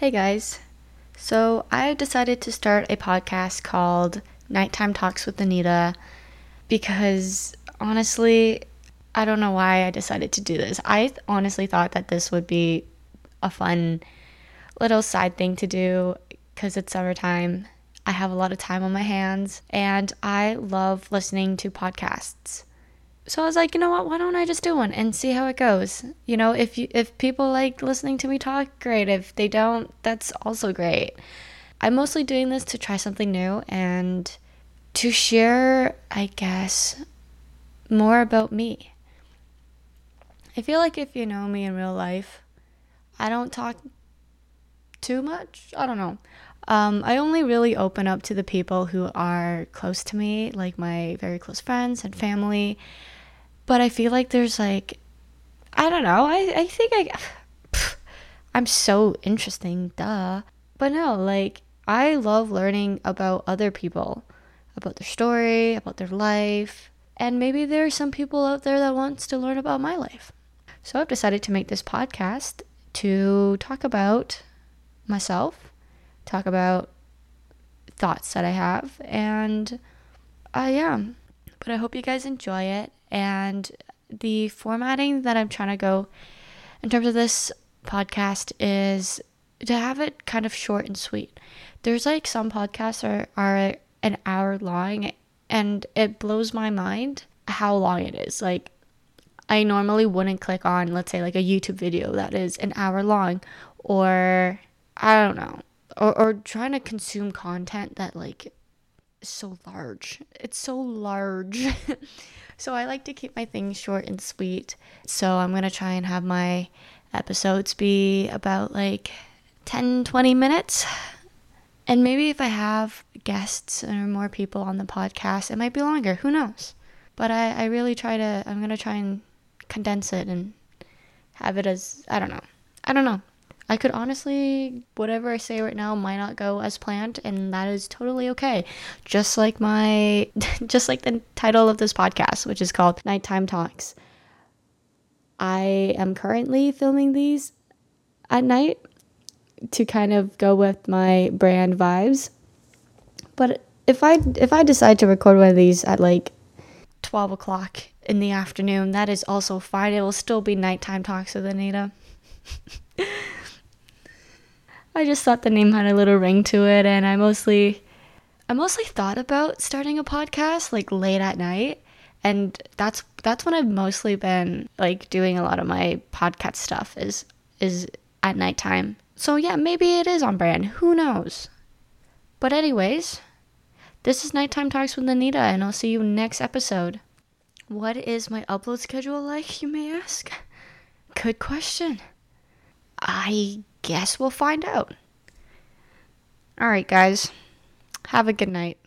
Hey guys. So I decided to start a podcast called Nighttime Talks with Anita because honestly, I don't know why I decided to do this. I honestly thought that this would be a fun little side thing to do because it's summertime. I have a lot of time on my hands and I love listening to podcasts. So I was like, you know what? Why don't I just do one and see how it goes? You know, if you, if people like listening to me talk, great. If they don't, that's also great. I'm mostly doing this to try something new and to share, I guess, more about me. I feel like if you know me in real life, I don't talk too much. I don't know. Um, I only really open up to the people who are close to me, like my very close friends and family. But I feel like there's like, I don't know. I, I think I, I'm so interesting, duh. But no, like, I love learning about other people, about their story, about their life. And maybe there are some people out there that wants to learn about my life. So I've decided to make this podcast to talk about myself, talk about thoughts that I have, and uh, yeah. But I hope you guys enjoy it. And the formatting that I'm trying to go in terms of this podcast is to have it kind of short and sweet. There's like some podcasts are, are an hour long, and it blows my mind how long it is. Like, I normally wouldn't click on, let's say, like a YouTube video that is an hour long, or I don't know, or, or trying to consume content that like is so large. It's so large. so I like to keep my things short and sweet. So I'm gonna try and have my episodes be about like 10 20 minutes. And maybe if I have guests or more people on the podcast, it might be longer. Who knows? But I, I really try to, I'm going to try and condense it and have it as, I don't know. I don't know. I could honestly, whatever I say right now might not go as planned, and that is totally okay. Just like my, just like the title of this podcast, which is called Nighttime Talks. I am currently filming these at night to kind of go with my brand vibes. But if I if I decide to record one of these at like twelve o'clock in the afternoon, that is also fine. It will still be nighttime talks with Anita. I just thought the name had a little ring to it, and I mostly, I mostly thought about starting a podcast like late at night, and that's that's when I've mostly been like doing a lot of my podcast stuff is is at nighttime. So yeah, maybe it is on brand. Who knows? But anyways, this is Nighttime Talks with Anita, and I'll see you next episode. What is my upload schedule like, you may ask? Good question. I guess we'll find out. All right, guys. Have a good night.